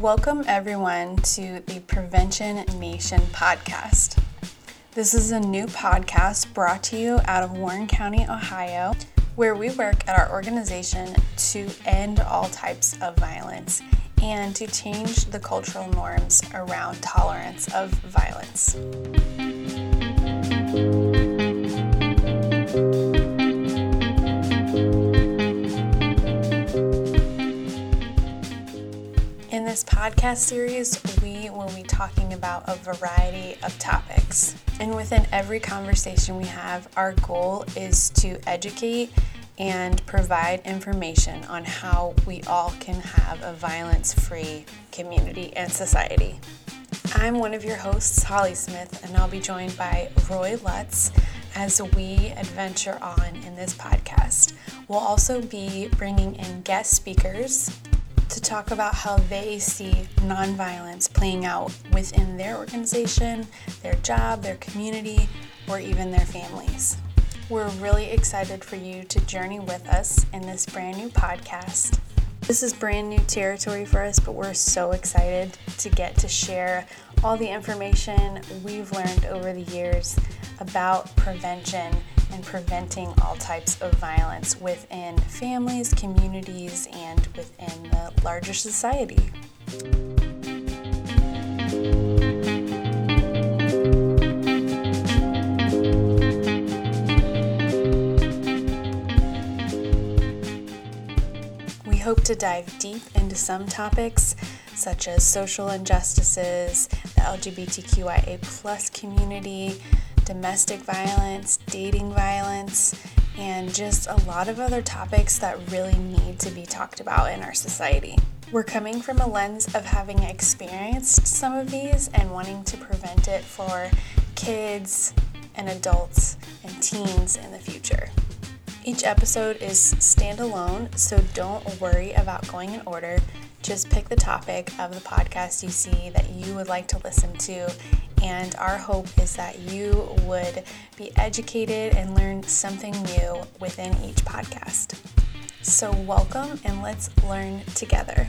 Welcome, everyone, to the Prevention Nation podcast. This is a new podcast brought to you out of Warren County, Ohio, where we work at our organization to end all types of violence and to change the cultural norms around tolerance of violence. In this podcast series, we will be talking about a variety of topics. And within every conversation we have, our goal is to educate and provide information on how we all can have a violence free community and society. I'm one of your hosts, Holly Smith, and I'll be joined by Roy Lutz as we adventure on in this podcast. We'll also be bringing in guest speakers to talk about how they see nonviolence playing out within their organization, their job, their community, or even their families. We're really excited for you to journey with us in this brand new podcast. This is brand new territory for us, but we're so excited to get to share all the information we've learned over the years about prevention and preventing all types of violence within families, communities, and within the larger society. We hope to dive deep into some topics such as social injustices, the LGBTQIA community, domestic violence, dating violence, and just a lot of other topics that really need to be talked about in our society. We're coming from a lens of having experienced some of these and wanting to prevent it for kids and adults and teens in the future. Each episode is standalone, so don't worry about going in order. Just pick the topic of the podcast you see that you would like to listen to and our hope is that you would be educated and learn something new within each podcast. So, welcome and let's learn together.